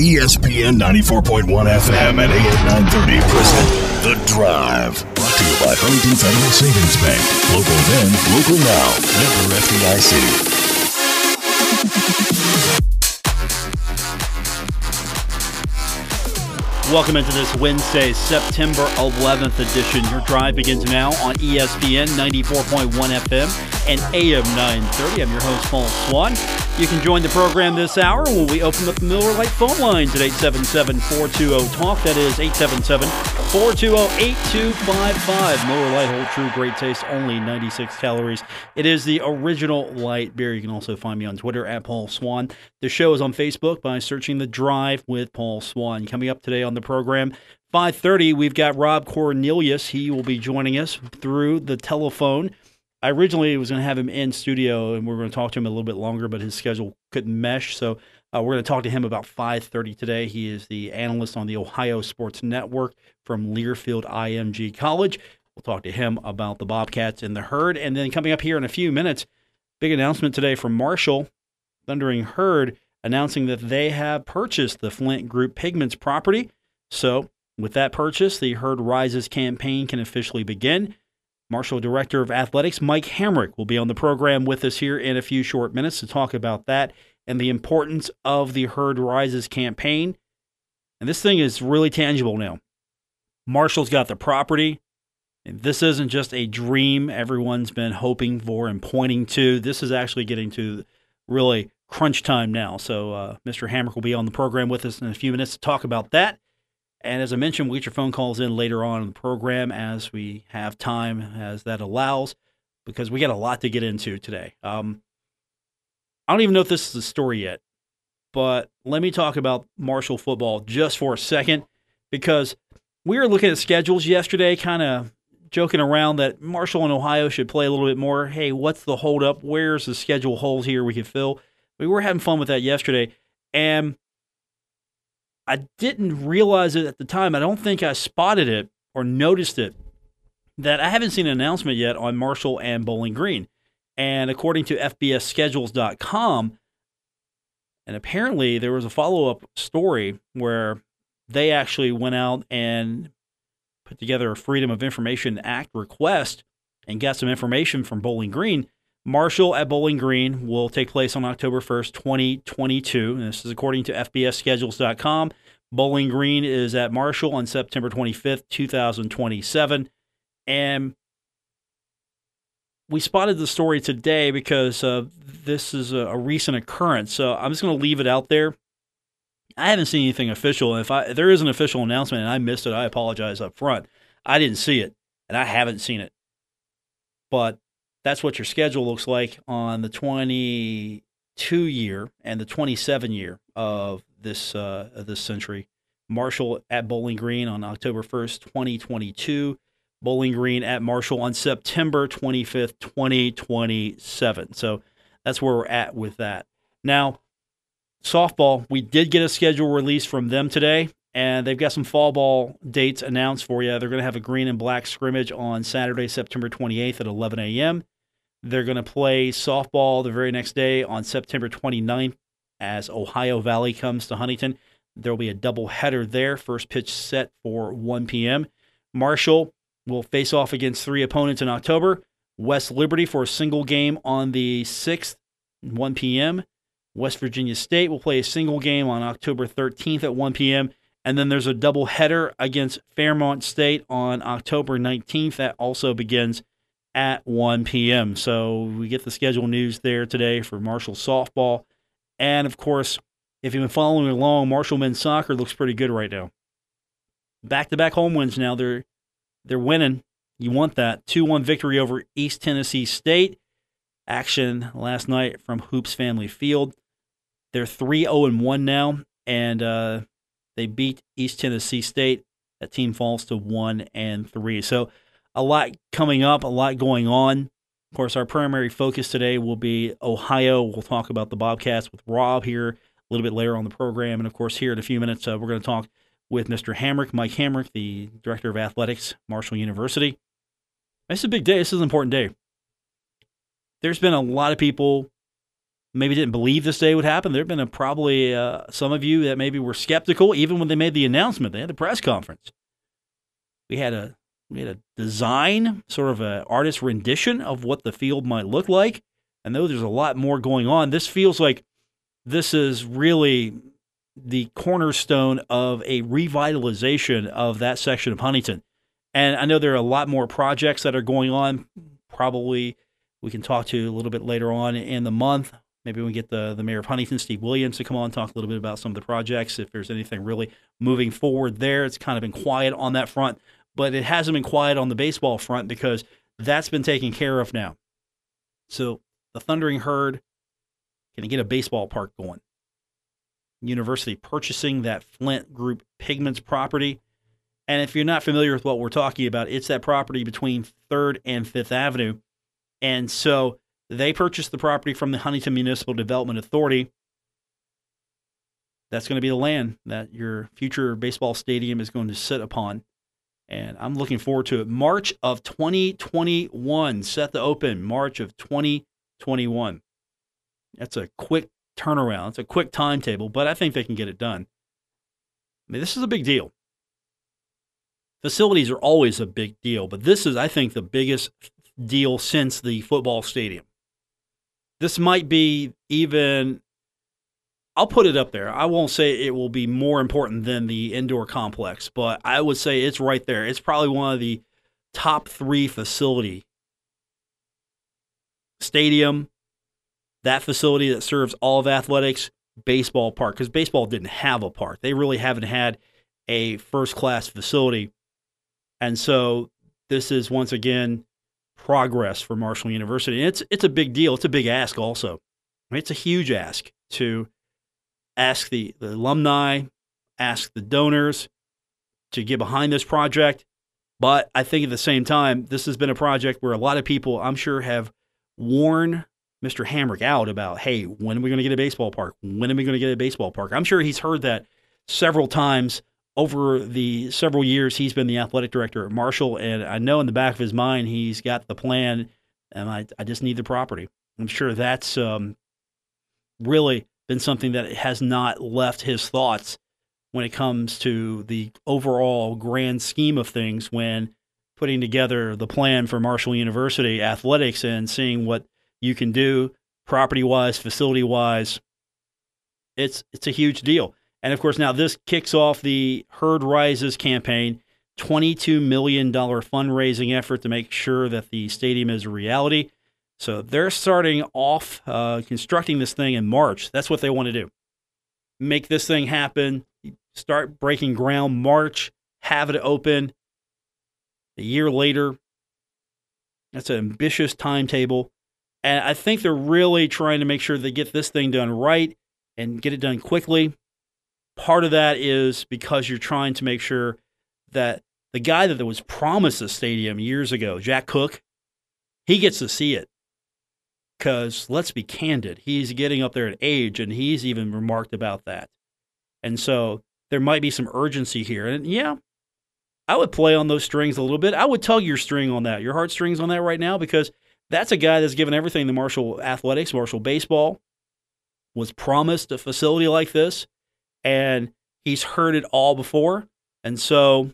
ESPN 94.1 FM and AM 930 present The Drive. Brought to you by Huntington Federal Savings Bank. Local then, local now. Member FDIC. Welcome into this Wednesday, September 11th edition. Your drive begins now on ESPN 94.1 FM and AM 930. I'm your host, Paul Swann. You can join the program this hour when we open up the Miller Lite phone lines at 877-420-TALK. That is 877-420-8255. Miller Lite, hold true, great taste, only 96 calories. It is the original light beer. You can also find me on Twitter at Paul Swann. The show is on Facebook by searching The Drive with Paul Swann. Coming up today on the program, 5.30, we've got Rob Cornelius. He will be joining us through the telephone. I originally was going to have him in studio and we are going to talk to him a little bit longer, but his schedule couldn't mesh. So uh, we're going to talk to him about 5:30 today. He is the analyst on the Ohio Sports Network from Learfield IMG College. We'll talk to him about the Bobcats and the herd. And then coming up here in a few minutes, big announcement today from Marshall Thundering Herd announcing that they have purchased the Flint Group Pigments property. So with that purchase, the Herd Rises campaign can officially begin. Marshall Director of Athletics Mike Hamrick will be on the program with us here in a few short minutes to talk about that and the importance of the Herd Rises campaign. And this thing is really tangible now. Marshall's got the property. And this isn't just a dream everyone's been hoping for and pointing to. This is actually getting to really crunch time now. So, uh, Mr. Hamrick will be on the program with us in a few minutes to talk about that and as I mentioned, we'll get your phone calls in later on in the program as we have time, as that allows, because we got a lot to get into today. Um, I don't even know if this is a story yet, but let me talk about Marshall football just for a second, because we were looking at schedules yesterday, kind of joking around that Marshall and Ohio should play a little bit more. Hey, what's the holdup? Where's the schedule holes here we can fill? We were having fun with that yesterday. And I didn't realize it at the time. I don't think I spotted it or noticed it that I haven't seen an announcement yet on Marshall and Bowling Green. And according to FBSschedules.com, and apparently there was a follow up story where they actually went out and put together a Freedom of Information Act request and got some information from Bowling Green. Marshall at Bowling Green will take place on October 1st, 2022. And this is according to FBSschedules.com. Bowling Green is at Marshall on September 25th, 2027. And we spotted the story today because uh, this is a, a, recent occurrence. So I'm just going to leave it out there. I haven't seen anything official. If, I, if there is an official announcement and I missed it, I apologize up front. I didn't see it, and I haven't seen it. But that's what your schedule looks like on the 22 year and the 27 year of this uh, this century. Marshall at Bowling Green on October 1st, 2022. Bowling Green at Marshall on September 25th, 2027. So that's where we're at with that. Now, softball, we did get a schedule release from them today, and they've got some fall ball dates announced for you. They're going to have a green and black scrimmage on Saturday, September 28th at 11 a.m. They're going to play softball the very next day on September 29th as Ohio Valley comes to Huntington. There will be a double header there. First pitch set for 1 p.m. Marshall will face off against three opponents in October. West Liberty for a single game on the 6th, 1 p.m. West Virginia State will play a single game on October 13th at 1 p.m. And then there's a double header against Fairmont State on October 19th. That also begins at 1 p.m. So we get the schedule news there today for Marshall softball. And of course, if you've been following along, Marshall men's soccer looks pretty good right now. Back to back home wins now. They're they're winning. You want that. 2 1 victory over East Tennessee State. Action last night from Hoops Family Field. They're 3 0 1 now, and uh, they beat East Tennessee State. That team falls to 1 and 3. So a lot coming up, a lot going on. Of course, our primary focus today will be Ohio. We'll talk about the Bobcats with Rob here a little bit later on the program. And of course, here in a few minutes, uh, we're going to talk with Mr. Hamrick, Mike Hamrick, the Director of Athletics, Marshall University. This is a big day. This is an important day. There's been a lot of people maybe didn't believe this day would happen. There have been a, probably uh, some of you that maybe were skeptical, even when they made the announcement. They had the press conference. We had a we had a design, sort of an artist rendition of what the field might look like. And though there's a lot more going on. This feels like this is really the cornerstone of a revitalization of that section of Huntington. And I know there are a lot more projects that are going on. Probably we can talk to a little bit later on in the month. Maybe we get the, the mayor of Huntington, Steve Williams, to come on and talk a little bit about some of the projects. If there's anything really moving forward there, it's kind of been quiet on that front, but it hasn't been quiet on the baseball front because that's been taken care of now. So the Thundering Herd can get a baseball park going. University purchasing that Flint Group Pigments property. And if you're not familiar with what we're talking about, it's that property between 3rd and 5th Avenue. And so they purchased the property from the Huntington Municipal Development Authority. That's going to be the land that your future baseball stadium is going to sit upon. And I'm looking forward to it. March of 2021, set to open March of 2021. That's a quick turnaround. It's a quick timetable, but I think they can get it done. I mean, this is a big deal. Facilities are always a big deal, but this is, I think, the biggest deal since the football stadium. This might be even, I'll put it up there. I won't say it will be more important than the indoor complex, but I would say it's right there. It's probably one of the top three facility stadium, that facility that serves all of athletics, baseball park, because baseball didn't have a park. They really haven't had a first class facility. And so this is once again progress for Marshall University. And it's it's a big deal. It's a big ask also. It's a huge ask to ask the, the alumni, ask the donors to get behind this project. But I think at the same time, this has been a project where a lot of people, I'm sure, have worn Mr. Hamrick out about, hey, when are we going to get a baseball park? When are we going to get a baseball park? I'm sure he's heard that several times over the several years he's been the athletic director at Marshall. And I know in the back of his mind, he's got the plan, and I, I just need the property. I'm sure that's um, really been something that has not left his thoughts when it comes to the overall grand scheme of things when putting together the plan for Marshall University athletics and seeing what you can do property wise, facility wise. It's it's a huge deal. And of course, now this kicks off the Herd Rises campaign, $22 million fundraising effort to make sure that the stadium is a reality. So they're starting off uh, constructing this thing in March. That's what they want to do. Make this thing happen, start breaking ground March, have it open a year later. That's an ambitious timetable. And I think they're really trying to make sure they get this thing done right and get it done quickly. Part of that is because you're trying to make sure that the guy that was promised a stadium years ago, Jack Cook, he gets to see it. Because let's be candid, he's getting up there in age, and he's even remarked about that. And so there might be some urgency here. And yeah, I would play on those strings a little bit. I would tug your string on that, your heartstrings on that right now, because that's a guy that's given everything to Marshall Athletics, Marshall Baseball, was promised a facility like this, and he's heard it all before. And so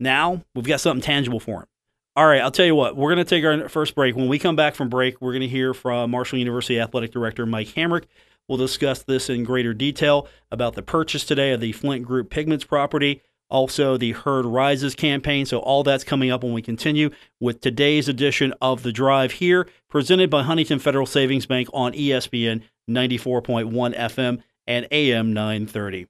now we've got something tangible for him. All right, I'll tell you what, we're going to take our first break. When we come back from break, we're going to hear from Marshall University Athletic Director Mike Hamrick. We'll discuss this in greater detail about the purchase today of the Flint Group Pigments property also the Herd Rises campaign. So, all that's coming up when we continue with today's edition of The Drive here, presented by Huntington Federal Savings Bank on ESPN 94.1 FM and AM 930.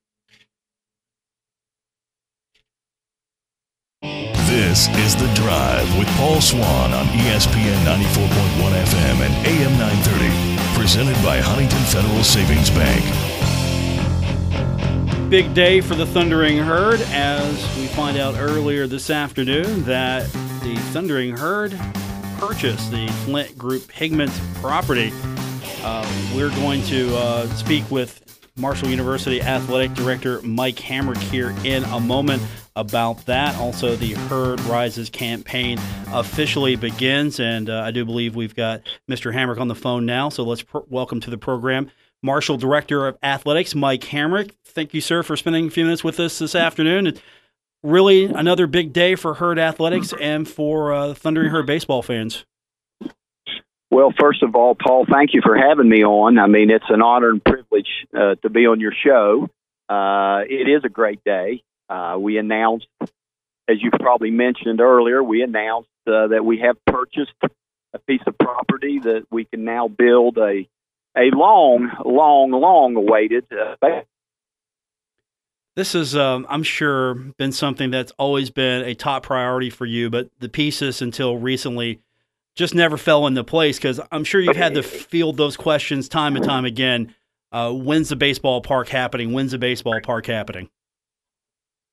This is The Drive with Paul Swann on ESPN 94.1 FM and AM 930, presented by Huntington Federal Savings Bank big day for the Thundering Herd as we find out earlier this afternoon that the Thundering Herd purchased the Flint Group Pigments property. Uh, we're going to uh, speak with Marshall University Athletic Director Mike Hamrick here in a moment about that. Also, the Herd Rises campaign officially begins, and uh, I do believe we've got Mr. Hamrick on the phone now. So let's pr- welcome to the program Marshall Director of Athletics Mike Hamrick. Thank you, sir, for spending a few minutes with us this afternoon. It's really another big day for Herd Athletics and for uh, Thundering Herd baseball fans. Well, first of all, Paul, thank you for having me on. I mean, it's an honor and privilege uh, to be on your show. Uh, it is a great day. Uh, we announced, as you probably mentioned earlier, we announced uh, that we have purchased a piece of property that we can now build a a long, long, long awaited. Uh, this is, um, I'm sure, been something that's always been a top priority for you, but the pieces until recently just never fell into place because I'm sure you've had to field those questions time and time again. Uh, when's the baseball park happening? When's the baseball park happening?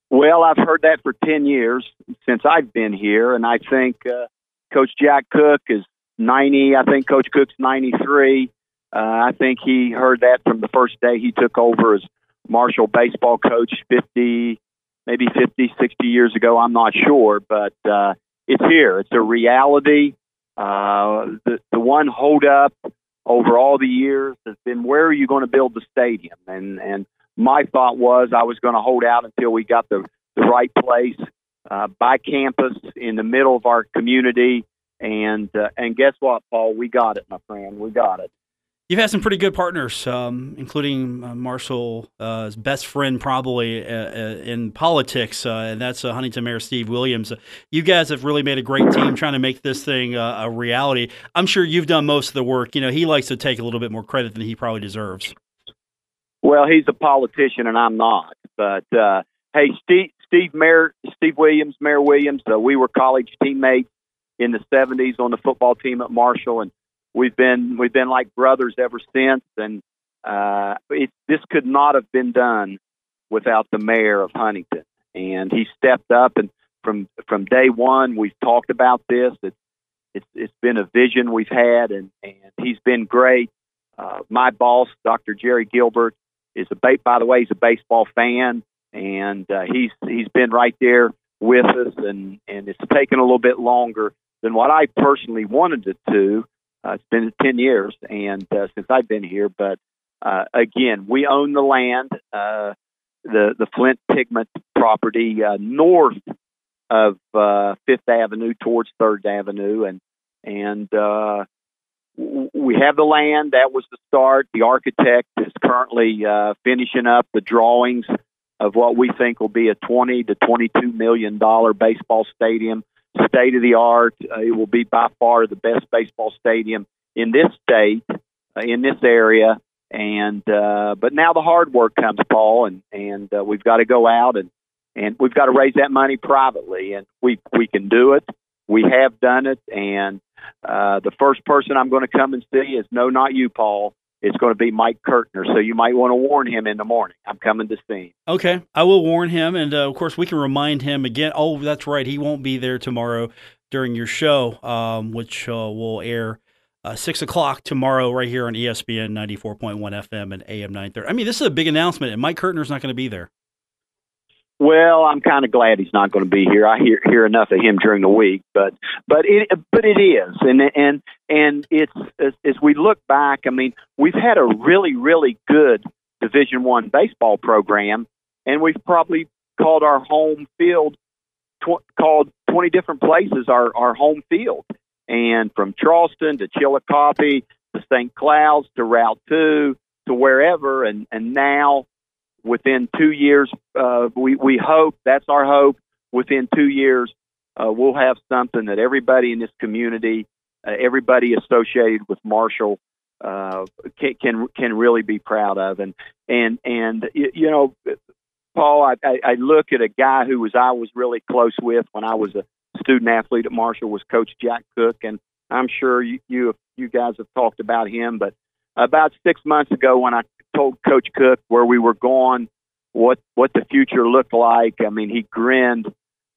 Well, I've heard that for 10 years since I've been here, and I think uh, Coach Jack Cook is 90. I think Coach Cook's 93. Uh, I think he heard that from the first day he took over as Marshall baseball coach 50, maybe 50, 60 years ago. I'm not sure, but uh, it's here. It's a reality. Uh, the the one holdup over all the years has been where are you going to build the stadium? And and my thought was I was going to hold out until we got the the right place uh, by campus in the middle of our community. And uh, and guess what, Paul? We got it, my friend. We got it. You've had some pretty good partners, um, including uh, Marshall's uh, best friend, probably uh, uh in politics, and that's Huntington Mayor Steve Williams. you guys have really made a great team trying to make this thing a reality. I'm sure you've done most of the work. You know, he likes to take a little bit more credit than he probably deserves. Well, he's a politician, and I'm not. But hey, Steve, Steve Mayor, Steve Williams, Mayor Williams, we were college teammates in the '70s on the football team at Marshall, and we've been we've been like brothers ever since, and uh, it, this could not have been done without the mayor of Huntington. And he stepped up, and from from day one, we've talked about this. It's it's it's been a vision we've had, and and he's been great. Uh, my boss, Dr. Jerry Gilbert, is a by the way, he's a baseball fan, and uh, he's he's been right there with us, and and it's taken a little bit longer than what I personally wanted it to. Uh, it's been 10 years and uh, since I've been here, but uh, again, we own the land, uh, the the Flint Pigment property uh, north of uh, Fifth Avenue towards Third Avenue, and and uh, we have the land. That was the start. The architect is currently uh, finishing up the drawings of what we think will be a 20 to 22 million dollar baseball stadium state of the art. Uh, it will be by far the best baseball stadium in this state, uh, in this area. And uh, but now the hard work comes, Paul, and and uh, we've got to go out and and we've got to raise that money privately, and we we can do it. We have done it, and uh, the first person I'm going to come and see is no, not you, Paul it's going to be Mike Kirtner. So you might want to warn him in the morning. I'm coming to see him. Okay, I will warn him, and uh, of course we can remind him again. Oh, that's right, he won't be there tomorrow during your show, um, which uh, will air. Uh, six o'clock tomorrow, right here on ESPN 94.1 FM and AM 930. I mean, this is a big announcement, and Mike Kirtner's not going to be there. Well, I'm kind of glad he's not going to be here. I hear hear enough of him during the week, but but it but it is, and and and it's as, as we look back. I mean, we've had a really really good Division One baseball program, and we've probably called our home field tw- called 20 different places our our home field, and from Charleston to Chillicothe to St. Cloud's to Route Two to wherever, and and now within two years, uh, we, we hope, that's our hope, within two years, uh, we'll have something that everybody in this community, uh, everybody associated with Marshall, uh, can, can can really be proud of. And and and you know, Paul, I, I, I look at a guy who was I was really close with when I was a student athlete at Marshall was Coach Jack Cook, and I'm sure you you, you guys have talked about him. But about six months ago, when I told Coach Cook where we were going, what what the future looked like. I mean, he grinned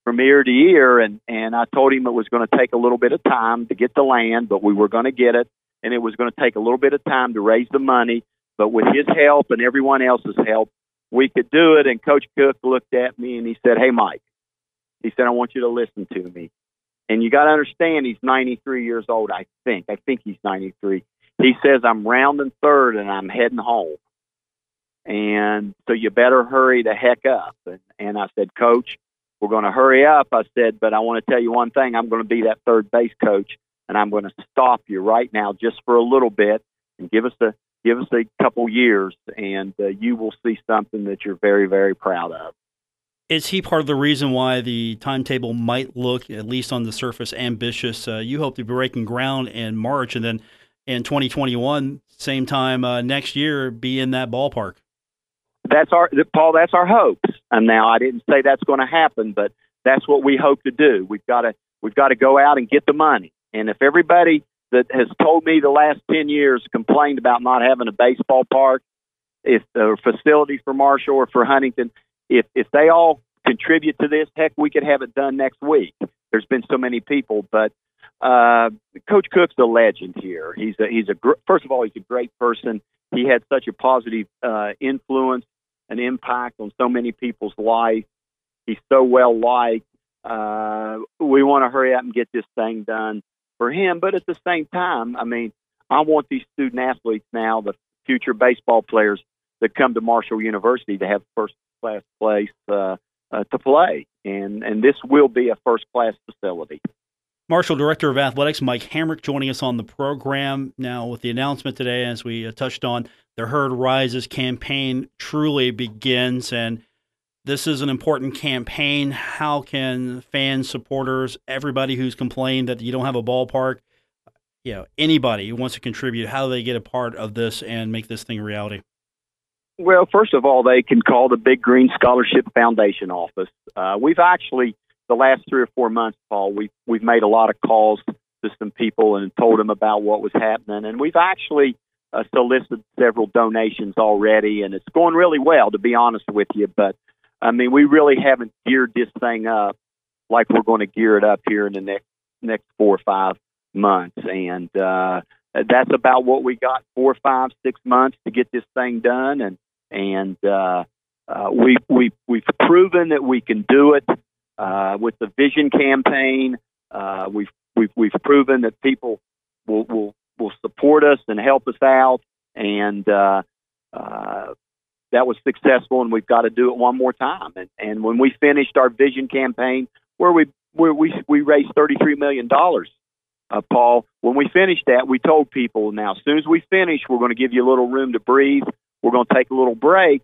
from ear to ear, and and I told him it was going to take a little bit of time to get the land, but we were going to get it, and it was going to take a little bit of time to raise the money but with his help and everyone else's help, we could do it. And Coach Cook looked at me and he said, Hey, Mike, he said, I want you to listen to me. And you got to understand, he's 93 years old, I think. I think he's 93. He says, I'm rounding third and I'm heading home. And so you better hurry the heck up. And, and I said, Coach, we're going to hurry up. I said, but I want to tell you one thing. I'm going to be that third base coach, and I'm going to stop you right now just for a little bit and give us a give us a couple years, and uh, you will see something that you're very very proud of. Is he part of the reason why the timetable might look, at least on the surface, ambitious? Uh, you hope to be breaking ground in March, and then in 2021, same time uh, next year, be in that ballpark that's our Paul. That's our hopes. And now I didn't say that's going to happen, but that's what we hope to do. We've got to we've got to go out and get the money. And if everybody that has told me the last ten years complained about not having a baseball park, if the facility for Marshall or for Huntington, if if they all contribute to this, heck, we could have it done next week. There's been so many people, but uh, Coach Cook's a legend here. He's a he's a gr- first of all he's a great person. He had such a positive uh, influence an impact on so many people's life. He's so well liked. Uh, we want to hurry up and get this thing done for him. But at the same time, I mean, I want these student athletes now, the future baseball players that come to Marshall University to have first class place uh, uh, to play. And, and this will be a first class facility. Marshall Director of Athletics Mike Hamrick joining us on the program now with the announcement today, as we uh, touched on, the Herd Rises campaign truly begins, and this is an important campaign. How can fans, supporters, everybody who's complained that you don't have a ballpark, you know, anybody who wants to contribute, how do they get a part of this and make this thing a reality? Well, first of all, they can call the Big Green Scholarship Foundation office. Uh, we've actually the last three or four months, Paul, we've we've made a lot of calls to some people and told them about what was happening, and we've actually uh, solicited several donations already, and it's going really well, to be honest with you. But I mean, we really haven't geared this thing up like we're going to gear it up here in the next next four or five months, and uh, that's about what we got four, five, six months to get this thing done, and and uh, uh, we we we've proven that we can do it. Uh, with the vision campaign, uh, we've we've we've proven that people will will will support us and help us out, and uh, uh, that was successful. And we've got to do it one more time. And and when we finished our vision campaign, where we where we we raised thirty three million dollars, uh, Paul. When we finished that, we told people now as soon as we finish, we're going to give you a little room to breathe. We're going to take a little break.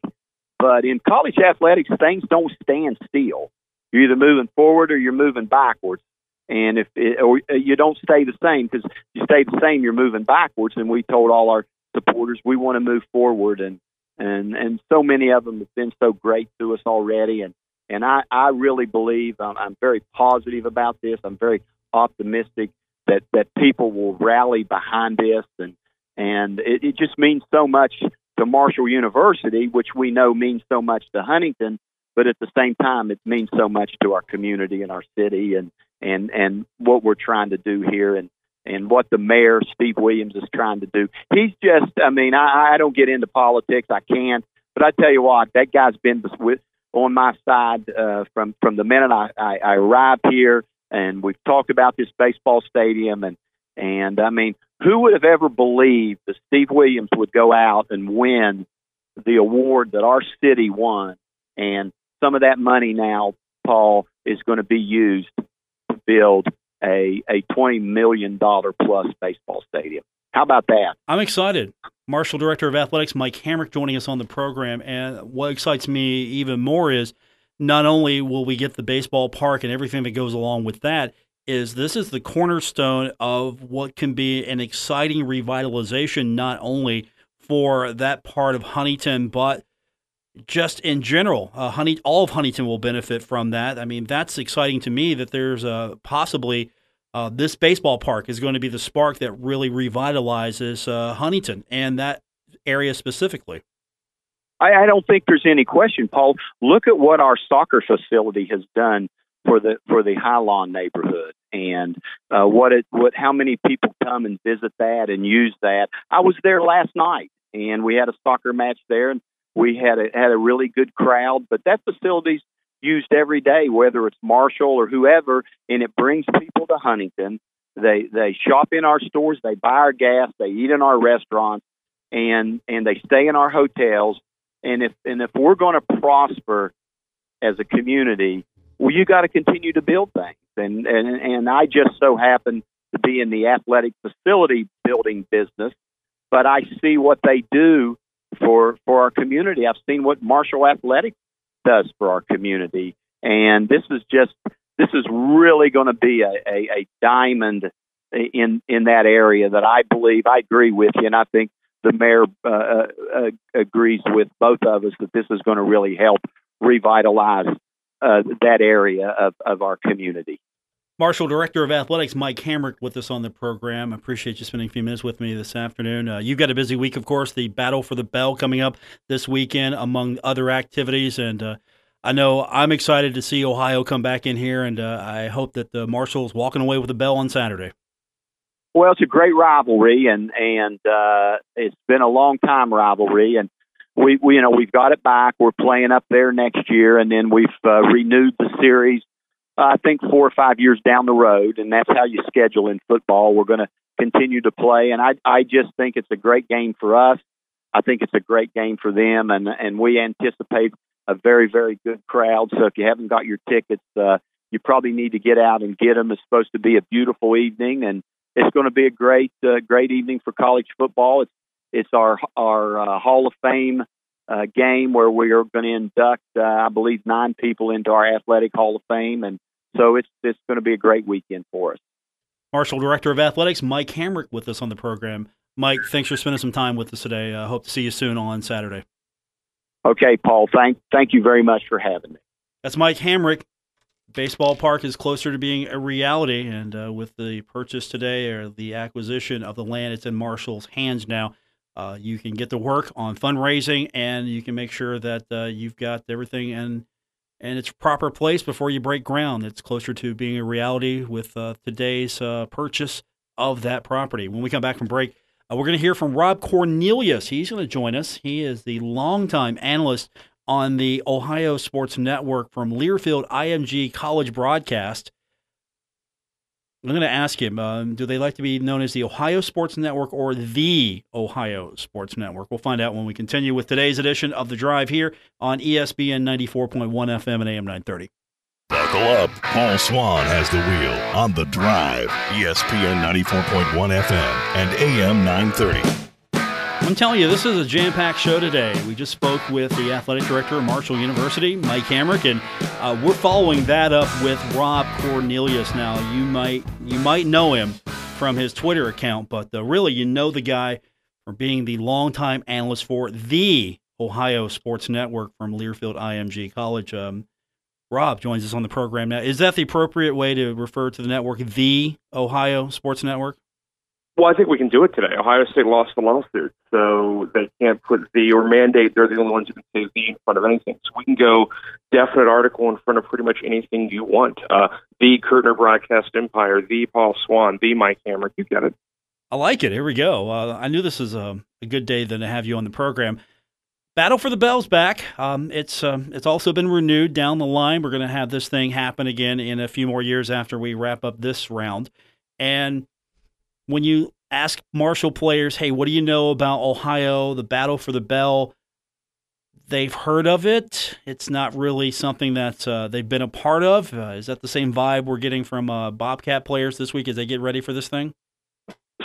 But in college athletics, things don't stand still. You're either moving forward or you're moving backwards. And if it, or uh, you don't stay the same because you stay the same, you're moving backwards. And we told all our supporters we want to move forward, and and and so many of them have been so great to us already. And and I I really believe I'm, I'm very positive about this. I'm very optimistic that that people will rally behind this, and and it, it just means so much to Marshall University, which we know means so much to Huntington but at the same time, it means so much to our community and our city and and and what we're trying to do here and and what the mayor Steve Williams is trying to do. He's just, I mean, I, I don't get into politics, I can't, but I tell you what, that guy's been with on my side uh, from from the minute I, I, I arrived here, and we've talked about this baseball stadium, and and I mean, who would have ever believed that Steve Williams would go out and win the award that our city won, and some of that money now, Paul, is going to be used to build a a twenty million dollar plus baseball stadium. How about that? I'm excited. Marshall Director of Athletics Mike Hamrick joining us on the program, and what excites me even more is not only will we get the baseball park and everything that goes along with that, is this is the cornerstone of what can be an exciting revitalization not only for that part of Huntington, but just in general, uh, Honey, all of Huntington will benefit from that. I mean, that's exciting to me that there's uh, possibly uh, this baseball park is going to be the spark that really revitalizes uh, Huntington and that area specifically. I, I don't think there's any question, Paul. Look at what our soccer facility has done for the for the Highland neighborhood, and uh, what it what how many people come and visit that and use that. I was there last night and we had a soccer match there, and we had a had a really good crowd. But that facility's used every day, whether it's Marshall or whoever, and it brings people to Huntington. They they shop in our stores, they buy our gas, they eat in our restaurants, and and they stay in our hotels. And if and if we're going to prosper as a community, well, you got to continue to build things. And and and I just so happen to be in the athletic facility building business, but I see what they do for for our community. I've seen what Marshall Athletics does for our community, and this is just this is really going to be a, a, a diamond in in that area that I believe I agree with you, and I think the mayor uh, uh, uh agrees with both of us that this is going to really help revitalize uh, that area of, of our community. Marshall, Director of Athletics, Mike Hamrick, with us on the program. I appreciate you spending a few minutes with me this afternoon. Uh, you've got a busy week, of course, the Battle for the Bell coming up this weekend, among other activities. And uh, I know I'm excited to see Ohio come back in here, and uh, I hope that the Marshall's walking away with the bell on Saturday. Well, it's a great rivalry, and and uh, it's been a long time rivalry, and we, we you know we've got it back. We're playing up there next year, and then we've uh, renewed the series uh, I think four or five years down the road, and that's how you schedule in football. We're going to continue to play, and I I just think it's a great game for us. I think it's a great game for them, and and we anticipate a very very good crowd. So if you haven't got your tickets, uh, you probably need to get out and get them. It's supposed to be a beautiful evening, and it's going to be a great uh, great evening for college football. It's it's our our uh, Hall of Fame uh, game where we are going to induct, uh, I believe, nine people into our athletic Hall of Fame, and so it's it's going to be a great weekend for us. Marshall Director of Athletics Mike Hamrick with us on the program. Mike, thanks for spending some time with us today. I uh, hope to see you soon on Saturday. Okay, Paul. Thank thank you very much for having me. That's Mike Hamrick. Baseball Park is closer to being a reality, and uh, with the purchase today or the acquisition of the land, it's in Marshall's hands now. Uh, you can get to work on fundraising, and you can make sure that uh, you've got everything in and its proper place before you break ground. It's closer to being a reality with uh, today's uh, purchase of that property. When we come back from break, uh, we're going to hear from Rob Cornelius. He's going to join us. He is the longtime analyst on the Ohio Sports Network from Learfield IMG College Broadcast. I'm going to ask him um, do they like to be known as the Ohio Sports Network or the Ohio Sports Network? We'll find out when we continue with today's edition of The Drive here on ESPN 94.1 FM and AM 930. Buckle up. Paul Swann has the wheel on The Drive, ESPN 94.1 FM and AM 930. I'm telling you, this is a jam packed show today. We just spoke with the athletic director of Marshall University, Mike Hamrick, and uh, we're following that up with Rob Cornelius. Now, you might you might know him from his Twitter account, but uh, really, you know the guy from being the longtime analyst for the Ohio Sports Network from Learfield IMG College. Um, Rob joins us on the program now. Is that the appropriate way to refer to the network, the Ohio Sports Network? Well, I think we can do it today. Ohio State lost the lawsuit, so they can't put the or mandate. They're the only ones who can say the in front of anything. So we can go definite article in front of pretty much anything you want. Uh, the Kirtner Broadcast Empire, the Paul Swann, the Mike Hamrick. You get it. I like it. Here we go. Uh, I knew this was a, a, good day then to have you on the program. Battle for the Bells back. Um, it's um, it's also been renewed down the line. We're going to have this thing happen again in a few more years after we wrap up this round, and when you ask Marshall players, hey, what do you know about Ohio, the battle for the bell? They've heard of it. It's not really something that uh, they've been a part of. Uh, is that the same vibe we're getting from uh, Bobcat players this week as they get ready for this thing?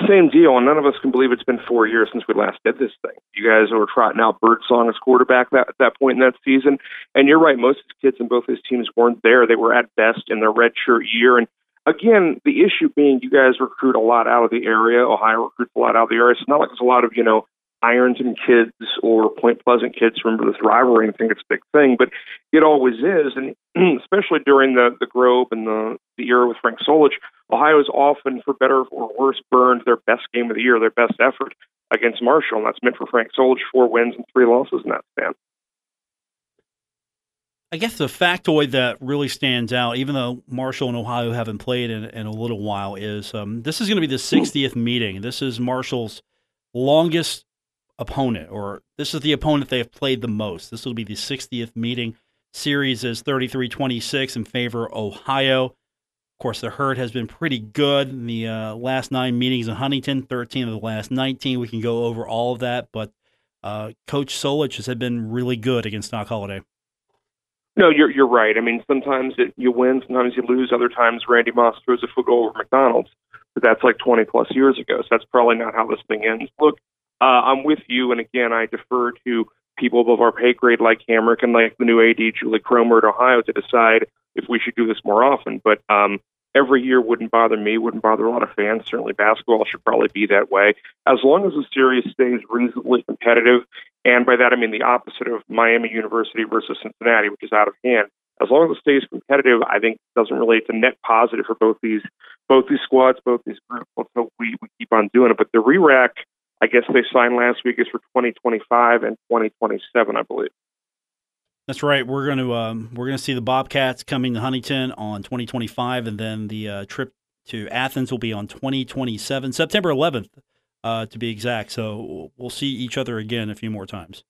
Same deal, and none of us can believe it's been four years since we last did this thing. You guys were trotting out Birdsong as quarterback that, at that point in that season, and you're right. Most of the kids in both his teams weren't there. They were at best in their redshirt year, and again, the issue being you guys recruit a lot out of the area. Ohio recruits a lot out of the area. It's not like there's a lot of, you know, Ironton kids or Point Pleasant kids remember this rivalry and think it's a big thing, but it always is. And especially during the, the Grove and the, the era with Frank Solich, Ohio is often, for better or worse, burned their best game of the year, their best effort against Marshall. And that's meant for Frank Solich, four wins and three losses in that span. I guess the factoid that really stands out, even though Marshall and Ohio haven't played in, in a little while, is um, this is going to be the 60th meeting. This is Marshall's longest opponent, or this is the opponent they have played the most. This will be the 60th meeting. Series is 33 26 in favor of Ohio. Of course, the herd has been pretty good in the uh, last nine meetings in Huntington, 13 of the last 19. We can go over all of that, but uh, Coach Solich has been really good against Doc Holliday. No, you're you're right. I mean, sometimes it, you win, sometimes you lose. Other times, Randy Moss throws a foot goal over McDonald's, but that's like 20 plus years ago. So that's probably not how this thing ends. Look, uh, I'm with you, and again, I defer to people above our pay grade like Hamrick and like the new AD Julie Cromer at Ohio to decide if we should do this more often. But um, every year wouldn't bother me, wouldn't bother a lot of fans. Certainly, basketball should probably be that way. As long as the series stays reasonably competitive and by that I mean the opposite of Miami University versus Cincinnati, which is out of hand. As long as it stays competitive, I think it doesn't relate to net positive for both these both these squads, both these groups. Let's hope we, we keep on doing it. But the re-rack, I guess they signed last week is for 2025 and 2027, I believe. That's right. We're going to um, we're going to see the Bobcats coming to Huntington on 2025, and then the uh, trip to Athens will be on 2027, September 11th uh, to be exact. So we'll see each other again a few more times.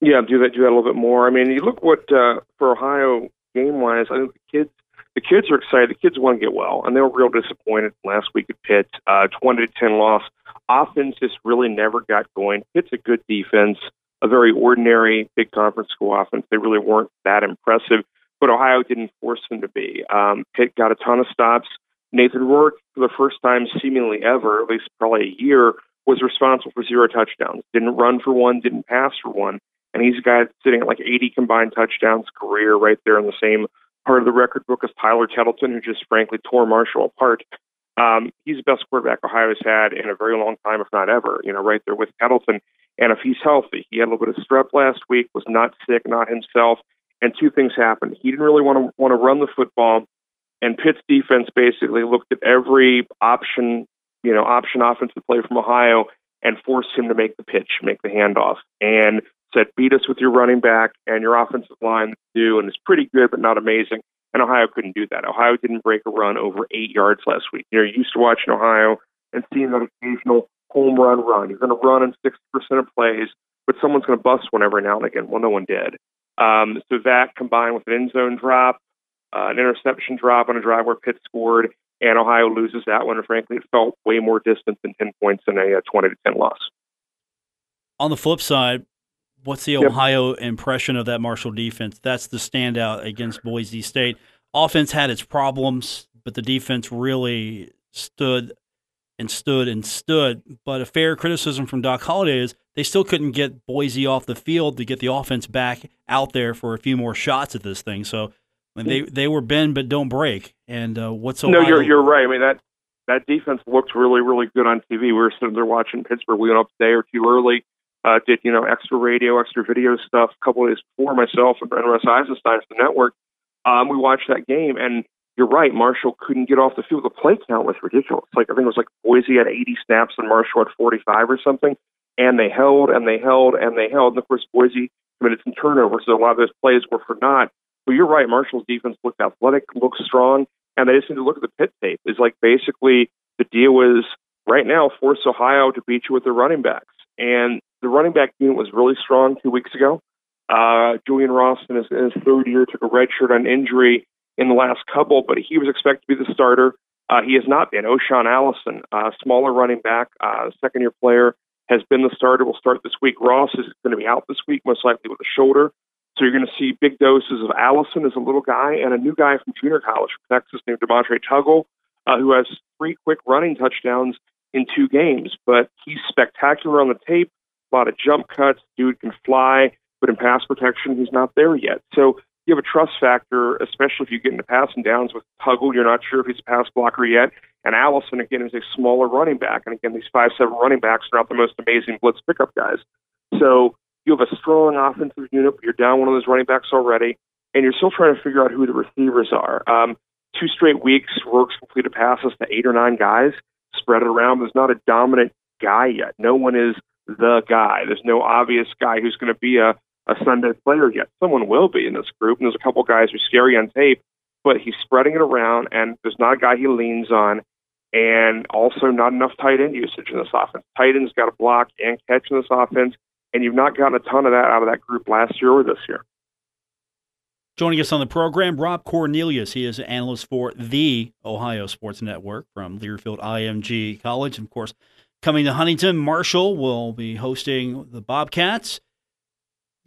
Yeah, do that. Do that a little bit more. I mean, you look what uh, for Ohio game wise. I think the kids, the kids are excited. The kids want to get well, and they were real disappointed last week at Pitt. Uh, Twenty to ten loss. Offense just really never got going. Pitt's a good defense, a very ordinary big conference school offense. They really weren't that impressive, but Ohio didn't force them to be. Um, Pitt got a ton of stops. Nathan Rourke, for the first time seemingly ever, at least probably a year, was responsible for zero touchdowns. Didn't run for one, didn't pass for one. And he's a guy sitting at like 80 combined touchdowns career right there in the same part of the record book as Tyler Tettleton, who just frankly tore Marshall apart. Um, he's the best quarterback Ohio's had in a very long time, if not ever, you know, right there with Tettleton. And if he's healthy, he had a little bit of strep last week, was not sick, not himself. And two things happened. He didn't really want to want to run the football and Pitt's defense basically looked at every option, you know, option offensive play from Ohio and forced him to make the pitch, make the handoff, and said, beat us with your running back and your offensive line do, and it's pretty good, but not amazing. And Ohio couldn't do that. Ohio didn't break a run over eight yards last week. You're used to watching Ohio and seeing that occasional home run run. You're going to run in 60% of plays, but someone's going to bust one every now and again. Well, no one did. Um, so that combined with an end zone drop, uh, an interception drop on a drive where Pitt scored, and Ohio loses that one. And frankly, it felt way more distant than 10 points in a, 20 to 10 loss. On the flip side, what's the yep. Ohio impression of that Marshall defense? That's the standout against Boise State. Offense had its problems, but the defense really stood and stood and stood. But a fair criticism from Doc Holliday is they still couldn't get Boise off the field to get the offense back out there for a few more shots at this thing. So I mean, they they were bend but don't break. And uh, what's no, you're you're right. I mean that that defense looked really really good on TV. We were sitting there watching Pittsburgh. We went up a day or two early. Uh, did you know extra radio, extra video stuff a couple of days before myself and Russ Eisenstein at the network. Um, we watched that game, and you're right. Marshall couldn't get off the field. The play count was ridiculous. Like I think it was like Boise had 80 snaps and Marshall had 45 or something, and they held and they held and they held. And of course, Boise committed some turnovers, so a lot of those plays were for naught. But you're right. Marshall's defense looked athletic, looked strong, and they just need to look at the Pitt tape. Is like basically the deal was right now force Ohio to beat you with their running backs, and the running back unit was really strong two weeks ago. Uh, Julian Ross in his, in his third year took a red shirt on injury in the last couple, but he was expected to be the starter. Uh, he has not been. O'Shaan Allison, uh, smaller running back, uh, second year player, has been the starter. Will start this week. Ross is going to be out this week, most likely with a shoulder. So you're going to see big doses of Allison as a little guy and a new guy from junior college from Texas named De'Montre Tuggle, uh, who has three quick running touchdowns in two games. But he's spectacular on the tape, a lot of jump cuts. Dude can fly, but in pass protection, he's not there yet. So you have a trust factor, especially if you get into passing downs with Tuggle. You're not sure if he's a pass blocker yet. And Allison, again, is a smaller running back. And again, these five seven running backs are not the most amazing blitz pickup guys. So you have a strong offensive unit, but you're down one of those running backs already, and you're still trying to figure out who the receivers are. Um, two straight weeks, Rourke's completed passes to eight or nine guys, spread it around. There's not a dominant guy yet. No one is the guy. There's no obvious guy who's going to be a, a Sunday player yet. Someone will be in this group, and there's a couple guys who are scary on tape, but he's spreading it around, and there's not a guy he leans on. and also not enough tight end usage in this offense. Tight ends got to block and catch in this offense, and you've not gotten a ton of that out of that group last year or this year. Joining us on the program, Rob Cornelius. He is an analyst for the Ohio Sports Network from Learfield IMG College. And of course, coming to Huntington, Marshall will be hosting the Bobcats.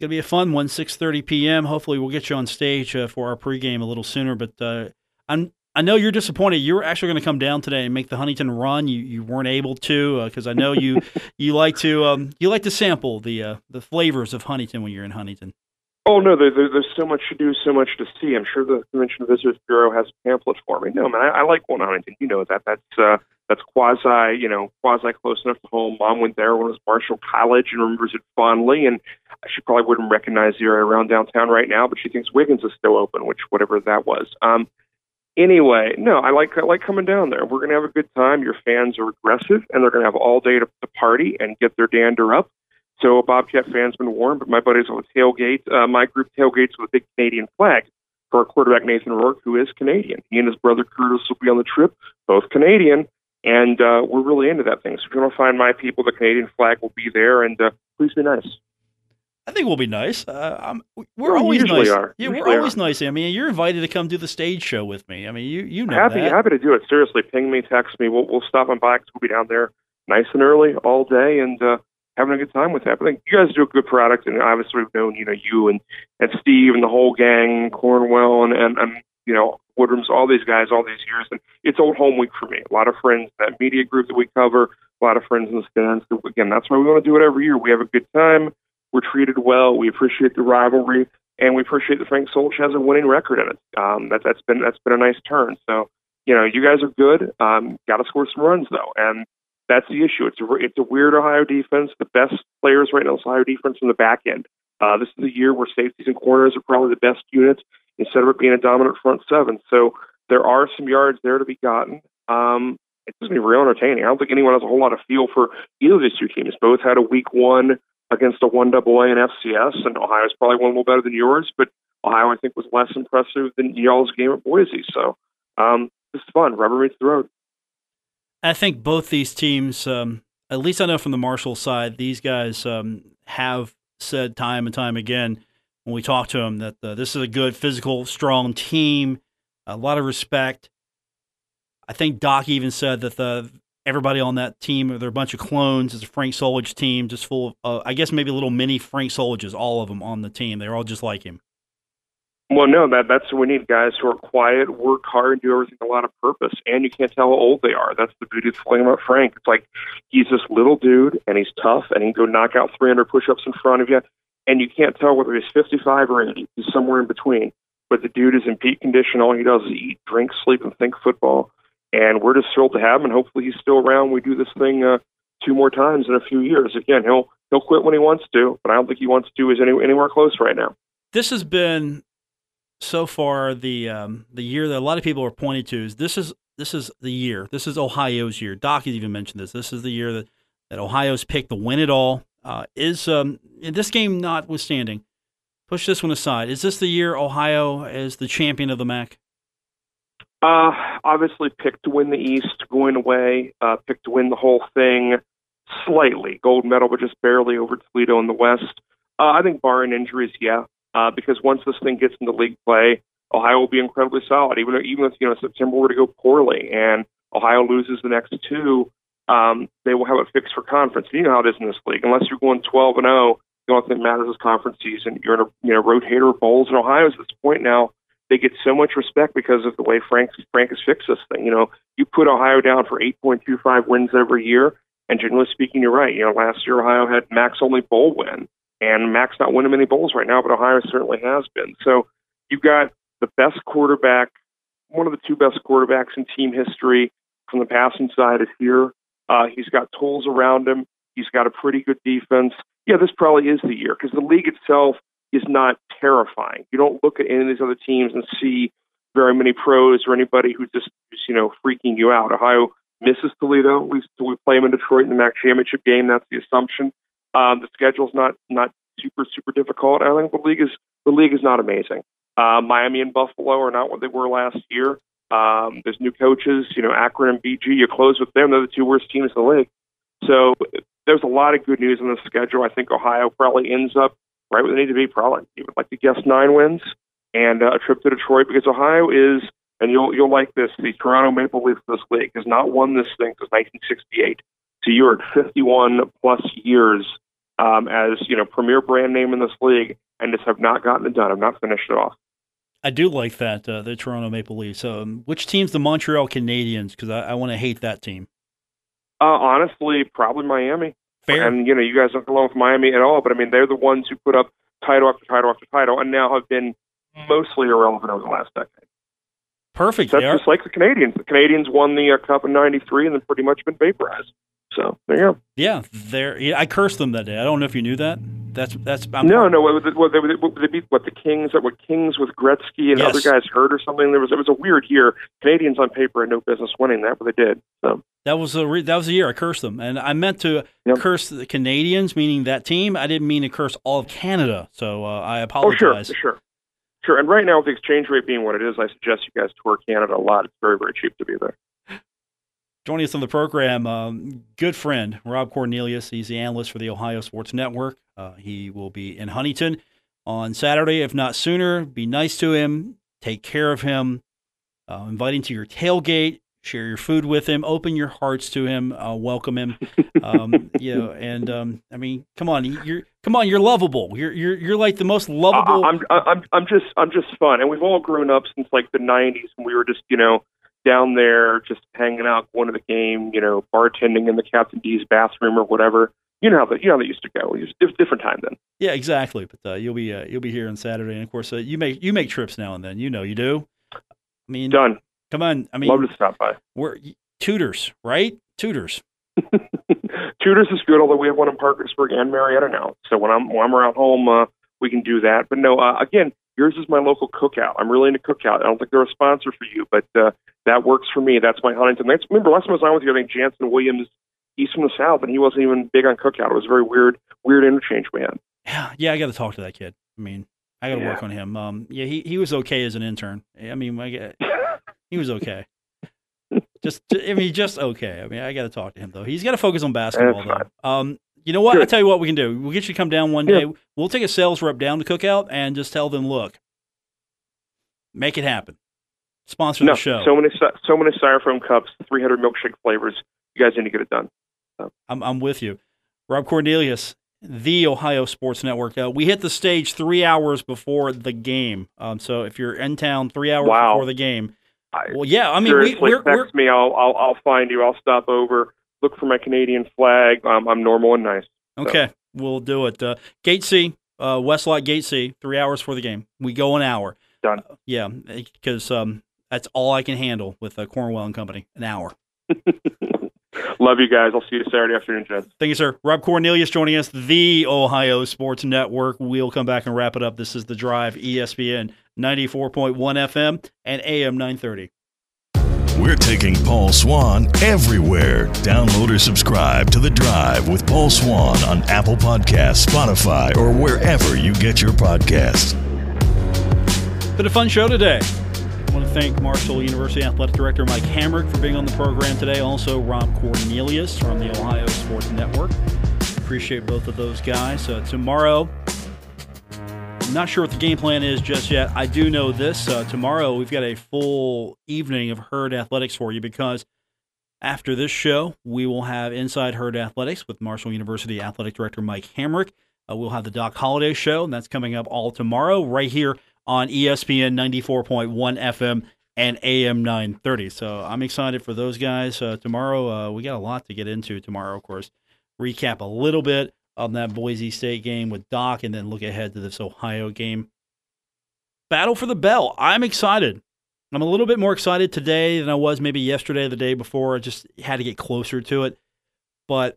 To be a fun one, 6.30 p.m. Hopefully we'll get you on stage uh, for our pregame a little sooner. But uh, I'm, I know you're disappointed. You're actually going to come down today and make the Huntington run. You, you weren't able to because uh, I know you you like to um, you like to sample the uh, the flavors of Huntington when you're in Huntington. Oh no, there, there, there's so much to do, so much to see. I'm sure the Convention Visitors Bureau has a pamphlet for me. No, man, I, I like going Huntington. You know that. That's uh, that's quasi, you know, quasi close enough to home. Mom went there when it was Marshall College and remembers it fondly. And she probably wouldn't recognize the area around downtown right now, but she thinks Wiggins is still open, which whatever that was. Um, anyway, no, I like I like coming down there. We're gonna have a good time. Your fans are aggressive, and they're gonna have all day to, to party and get their dander up. So a Bobcat fans been warned, but my buddies on the tailgate, uh, my group tailgates with a big Canadian flag for our quarterback Nathan Rourke, who is Canadian. He and his brother Curtis will be on the trip, both Canadian, and uh, we're really into that thing. So if you want to find my people, the Canadian flag will be there, and uh, please be nice. I think we'll be nice. Uh, we're we always nice. Are. Yeah, usually we're always are. nice. I mean, you're invited to come do the stage show with me. I mean, you you know happy that. happy to do it. Seriously, ping me, text me. We'll we'll stop on by. We'll be down there nice and early all day, and uh, having a good time with that. But I think you guys do a good product, and obviously we've known you know you and and Steve and the whole gang, Cornwell and and, and you know Woodrums, all these guys, all these years, and it's old home week for me. A lot of friends that media group that we cover, a lot of friends in the stands. Again, that's why we want to do it every year. We have a good time. We're treated well. We appreciate the rivalry, and we appreciate that Frank Solich has a winning record in it. Um, that that's been that's been a nice turn. So you know, you guys are good. Um, Got to score some runs though, and that's the issue. It's a it's a weird Ohio defense. The best players right now is Ohio defense from the back end. Uh, this is the year where safeties and corners are probably the best units instead of it being a dominant front seven. So there are some yards there to be gotten. Um, it's going to be real entertaining. I don't think anyone has a whole lot of feel for either of these two teams. Both had a week one against a one double A and FCS, and Ohio's probably one a little better than yours, but Ohio I think was less impressive than y'all's game at Boise. So um, this is fun. Rubber meets the road. I think both these teams, um, at least I know from the Marshall side, these guys um, have said time and time again when we talk to them that uh, this is a good, physical, strong team, a lot of respect. I think Doc even said that the everybody on that team, they're a bunch of clones. It's a Frank Solich team, just full of, uh, I guess, maybe a little mini Frank Soliches, all of them on the team. They're all just like him. Well, no, that that's what we need guys who are quiet, work hard, and do everything a lot of purpose, and you can't tell how old they are. That's the beauty of the thing about Frank. It's like he's this little dude, and he's tough, and he can go knock out 300 push-ups in front of you, and you can't tell whether he's 55 or 80. He's somewhere in between. But the dude is in peak condition. All he does is eat, drink, sleep, and think football. And we're just thrilled to have him, and hopefully he's still around. We do this thing uh, two more times in a few years. Again, he'll he'll quit when he wants to, but I don't think he wants to is any, anywhere close right now. This has been so far the um, the year that a lot of people are pointing to is this is this is the year. This is Ohio's year. Doc has even mentioned this. This is the year that, that Ohio's picked to win it all. Uh, is um, this game notwithstanding, push this one aside. Is this the year Ohio is the champion of the MAC? Uh, obviously picked to win the East, going away. Uh, picked to win the whole thing, slightly gold medal, but just barely over Toledo in the West. Uh, I think barring injuries, yeah, uh, because once this thing gets into league play, Ohio will be incredibly solid. Even even if you know September were to go poorly and Ohio loses the next two, um, they will have it fixed for conference. You know how it is in this league. Unless you're going 12 and 0, the only thing matters is conference season. You're in a you know rotator bowls, and Ohio's at this point now. They get so much respect because of the way Frank Frank has fixed this thing. You know, you put Ohio down for 8.25 wins every year, and generally speaking, you're right. You know, last year Ohio had MAC's only bowl win, and MAC's not winning many bowls right now, but Ohio certainly has been. So you've got the best quarterback, one of the two best quarterbacks in team history from the passing side is here. Uh, he's got tools around him. He's got a pretty good defense. Yeah, this probably is the year because the league itself is not terrifying. You don't look at any of these other teams and see very many pros or anybody who just, just you know freaking you out. Ohio misses Toledo. We we play them in Detroit in the MAC championship game. That's the assumption. Um, the schedule's not not super super difficult. I think the league is the league is not amazing. Uh, Miami and Buffalo are not what they were last year. Um, there's new coaches, you know, Akron and BG. You close with them; they're the two worst teams in the league. So there's a lot of good news in the schedule. I think Ohio probably ends up right where they need to be. Probably, you would like to guess nine wins and uh, a trip to Detroit because Ohio is, and you'll you'll like this. The Toronto Maple Leafs this league has not won this thing since 1968. So you're at 51 plus years um, as you know premier brand name in this league, and just have not gotten it done. I've not finished it off. I do like that uh, the Toronto Maple Leafs. Um, which team's the Montreal Canadiens? Because I, I want to hate that team. Uh, honestly, probably Miami. Fair. And you know, you guys don't go along with Miami at all, but I mean, they're the ones who put up title after title after title, and now have been mostly irrelevant over the last decade. Perfect. That's just like the Canadians. The Canadians won the uh, Cup in '93 and then pretty much been vaporized. So there you go. Yeah, there. Yeah, I cursed them that day. I don't know if you knew that. That's that's. I'm no, no. What, what, they, what, they beat what the Kings? What Kings with Gretzky and Yes. other guys hurt or something? There was it was a weird year. Canadians on paper had no business winning that, but they did. So That was a re- that was a year I cursed them, and I meant to Yep. curse the Canadians, meaning that team. I didn't mean to curse all of Canada, so uh, I oh apologize. sure, sure, sure. And right now with the exchange rate being what it is, I suggest you guys tour Canada a lot. It's very very cheap to be there. Joining us on the program, um, good friend Rob Cornelius. He's the analyst for the Ohio Sports Network. Uh, he will be in Huntington on Saturday, if not sooner. Be nice to him, take care of him, uh, invite him to your tailgate, share your food with him, open your hearts to him, uh, welcome him. Um, you know, and um, I mean, come on, you're come on, you're lovable. You're you're you're like the most lovable. I'm I'm I'm just I'm just fun, and we've all grown up since like the '90s when we were just you know down there just hanging out, going to the game, you know, bartending in the Captain D's bathroom or whatever. You know how that you know how that used to go. It was a different time then. Yeah, exactly. But uh, you'll be uh, you'll be here on Saturday, and of course, uh, you make you make trips now and then. You know, you do. I mean, Done. come on. I mean, Love to stop by. we're Tudor's, right? Tudor's. Tudor's is good, although we have one in Parkersburg and Marietta now. So when I'm when I'm around home, uh, we can do that. But no, uh, again, yours is my local cookout. I'm really into cookout. I don't think they're a sponsor for you, but uh, that works for me. That's my Huntington. That's, remember last time I was on with you, I think Jannson Williams, East from the South, and he wasn't even big on cookout. It was a very weird, weird interchange we had. Yeah, yeah. I got to talk to that kid. I mean, I got to Yeah. work on him. Um, yeah, he he was okay as an intern. I mean, I he was okay. just, I mean, just okay. I mean, I got to talk to him though. He's got to focus on basketball though. Um, you know what? I Good. tell you what we can do. We'll get you to come down one Yeah. day. We'll take a sales rep down to cookout and just tell them, look, make it happen. Sponsor no, the show. so many, so many styrofoam cups, 300 milkshake flavors. You guys need to get it done. I'm, I'm with you. Rob Cornelius, the Ohio Sports Network. Uh, we hit the stage three hours before the game. Um, so if you're in town three hours Wow. before the game, well, yeah, I mean, we, Seriously, we're, text we're me. I'll, I'll I'll find you. I'll stop over. Look for my Canadian flag. Um, I'm normal and nice. okay. We'll do it. Uh, Gate C, uh, Westlot Gate C, three hours for the game. We go an hour. Done. Uh, yeah, because um, that's all I can handle with uh, Cornwell and Company. An hour. Love you guys. I'll see you Saturday afternoon, gents. Thank you, sir. Rob Cornelius joining us, the Ohio Sports Network. We'll come back and wrap it up. This is The Drive, ESPN 94.1 FM and AM 930. We're taking Paul Swann everywhere. Download or subscribe to The Drive with Paul Swann on Apple Podcasts, Spotify, or wherever you get your podcasts. Been a fun show today. I want to thank Marshall University Athletic Director Mike Hamrick for being on the program today. Also, Rob Cornelius from the Ohio Sports Network. Appreciate both of those guys. Uh, tomorrow, I'm not sure what the game plan is just yet. I do know this. Uh, tomorrow, we've got a full evening of Herd Athletics for you because after this show, we will have Inside Herd Athletics with Marshall University Athletic Director Mike Hamrick. Uh, we'll have the Doc Holliday Show, and that's coming up all tomorrow right here on ESPN 94.1 FM and AM 930. So I'm excited for those guys. Uh, tomorrow, uh, we got a lot to get into tomorrow, of course. Recap a little bit on that Boise State game with Doc and then look ahead to this Ohio game. Battle for the bell. I'm excited. I'm a little bit more excited today than I was maybe yesterday or the day before. I just had to get closer to it. But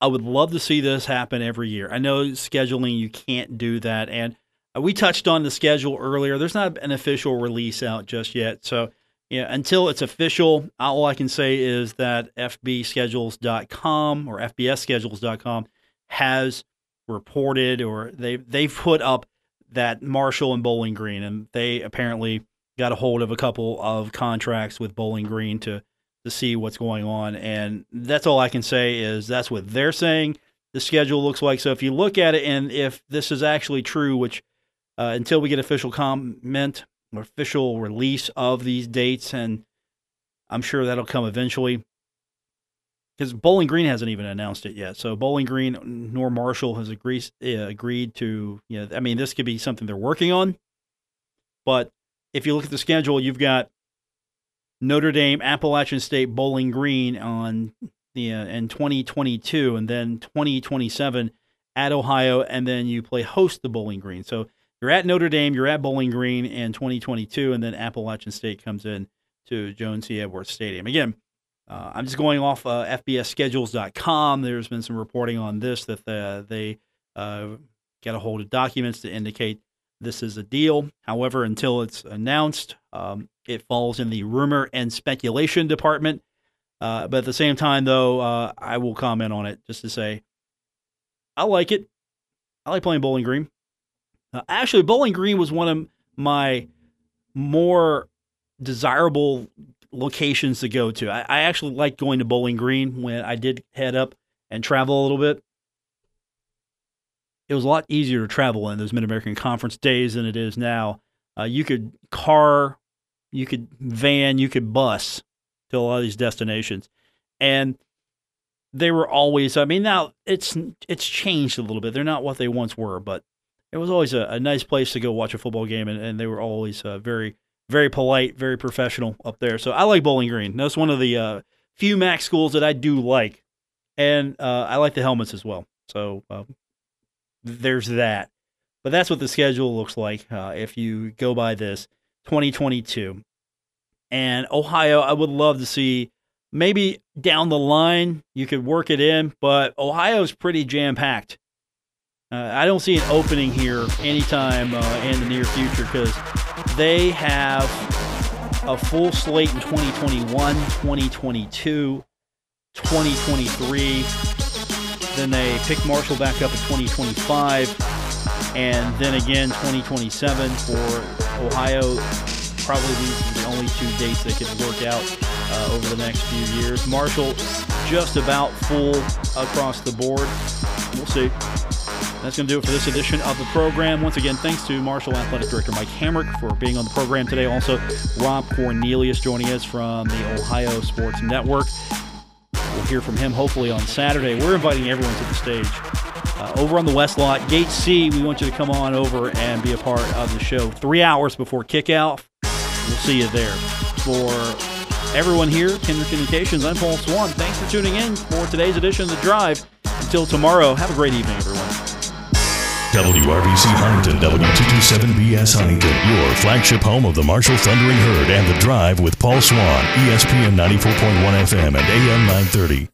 I would love to see this happen every year. I know scheduling, you can't do that. And we touched on the schedule earlier. There's not an official release out just yet. So, yeah, until it's official, all I can say is that fbschedules.com or fbsschedules.com has reported or they they've put up that Marshall and Bowling Green, and they apparently got a hold of a couple of contracts with Bowling Green to to see what's going on, and that's all I can say is that's what they're saying. The schedule looks like so. If you look at it, and if this is actually true, which uh, until we get official comment official release of these dates, and I'm sure that'll come eventually. Because Bowling Green hasn't even announced it yet, so Bowling Green nor Marshall has agreed uh, agreed to. You know, I mean, this could be something they're working on, but if you look at the schedule, you've got Notre Dame, Appalachian State, Bowling Green on the uh, in 2022, and then 2027 at Ohio, and then you play host to Bowling Green. So you're at Notre Dame, you're at Bowling Green in 2022, and then Appalachian State comes in to Joan C. Edwards Stadium. Again, uh, I'm just going off uh, FBSschedules.com. There's been some reporting on this that the, they uh, get a hold of documents to indicate this is a deal. However, until it's announced, um, it falls in the rumor and speculation department. Uh, but at the same time, though, uh, I will comment on it just to say I like it. I like playing Bowling Green. Uh, actually, Bowling Green was one of my more desirable locations to go to. I, I actually liked going to Bowling Green when I did head up and travel a little bit it was a lot easier to travel in those Mid American Conference days than it is now. Uh, you could car, you could van, you could bus to a lot of these destinations, and they were always. I mean, now it's it's changed a little bit. They're not what they once were, but it was always a, a nice place to go watch a football game, and, and they were always uh, very very polite, very professional up there. So I like Bowling Green. That's one of the uh, few MAC schools that I do like, and uh, I like the helmets as well. So uh, there's that. But that's what the schedule looks like uh, if you go by this 2022. And Ohio, I would love to see maybe down the line you could work it in, but Ohio's pretty jam packed. Uh, I don't see an opening here anytime uh, in the near future because they have a full slate in 2021, 2022, 2023 then they pick Marshall back up in 2025, and then again 2027 for Ohio. Probably these are the only two dates they can work out uh, over the next few years. Marshall just about full across the board. We'll see. That's going to do it for this edition of the program. Once again, thanks to Marshall Athletic Director Mike Hamrick for being on the program today. Also, Rob Cornelius joining us from the Ohio Sports Network. We'll hear from him hopefully on Saturday. We're inviting everyone to the stage. Uh, over on the West Lot, Gate C, we want you to come on over and be a part of the show three hours before kickoff. We'll see you there. For everyone here, Kindred Communications, I'm Paul Swann. Thanks for tuning in for today's edition of The Drive. Until tomorrow, have a great evening, everyone. WRVC Huntington, W227BS Huntington, your flagship home of the Marshall Thundering Herd and The Drive with Paul Swann, ESPN 94.1 FM and AM 930.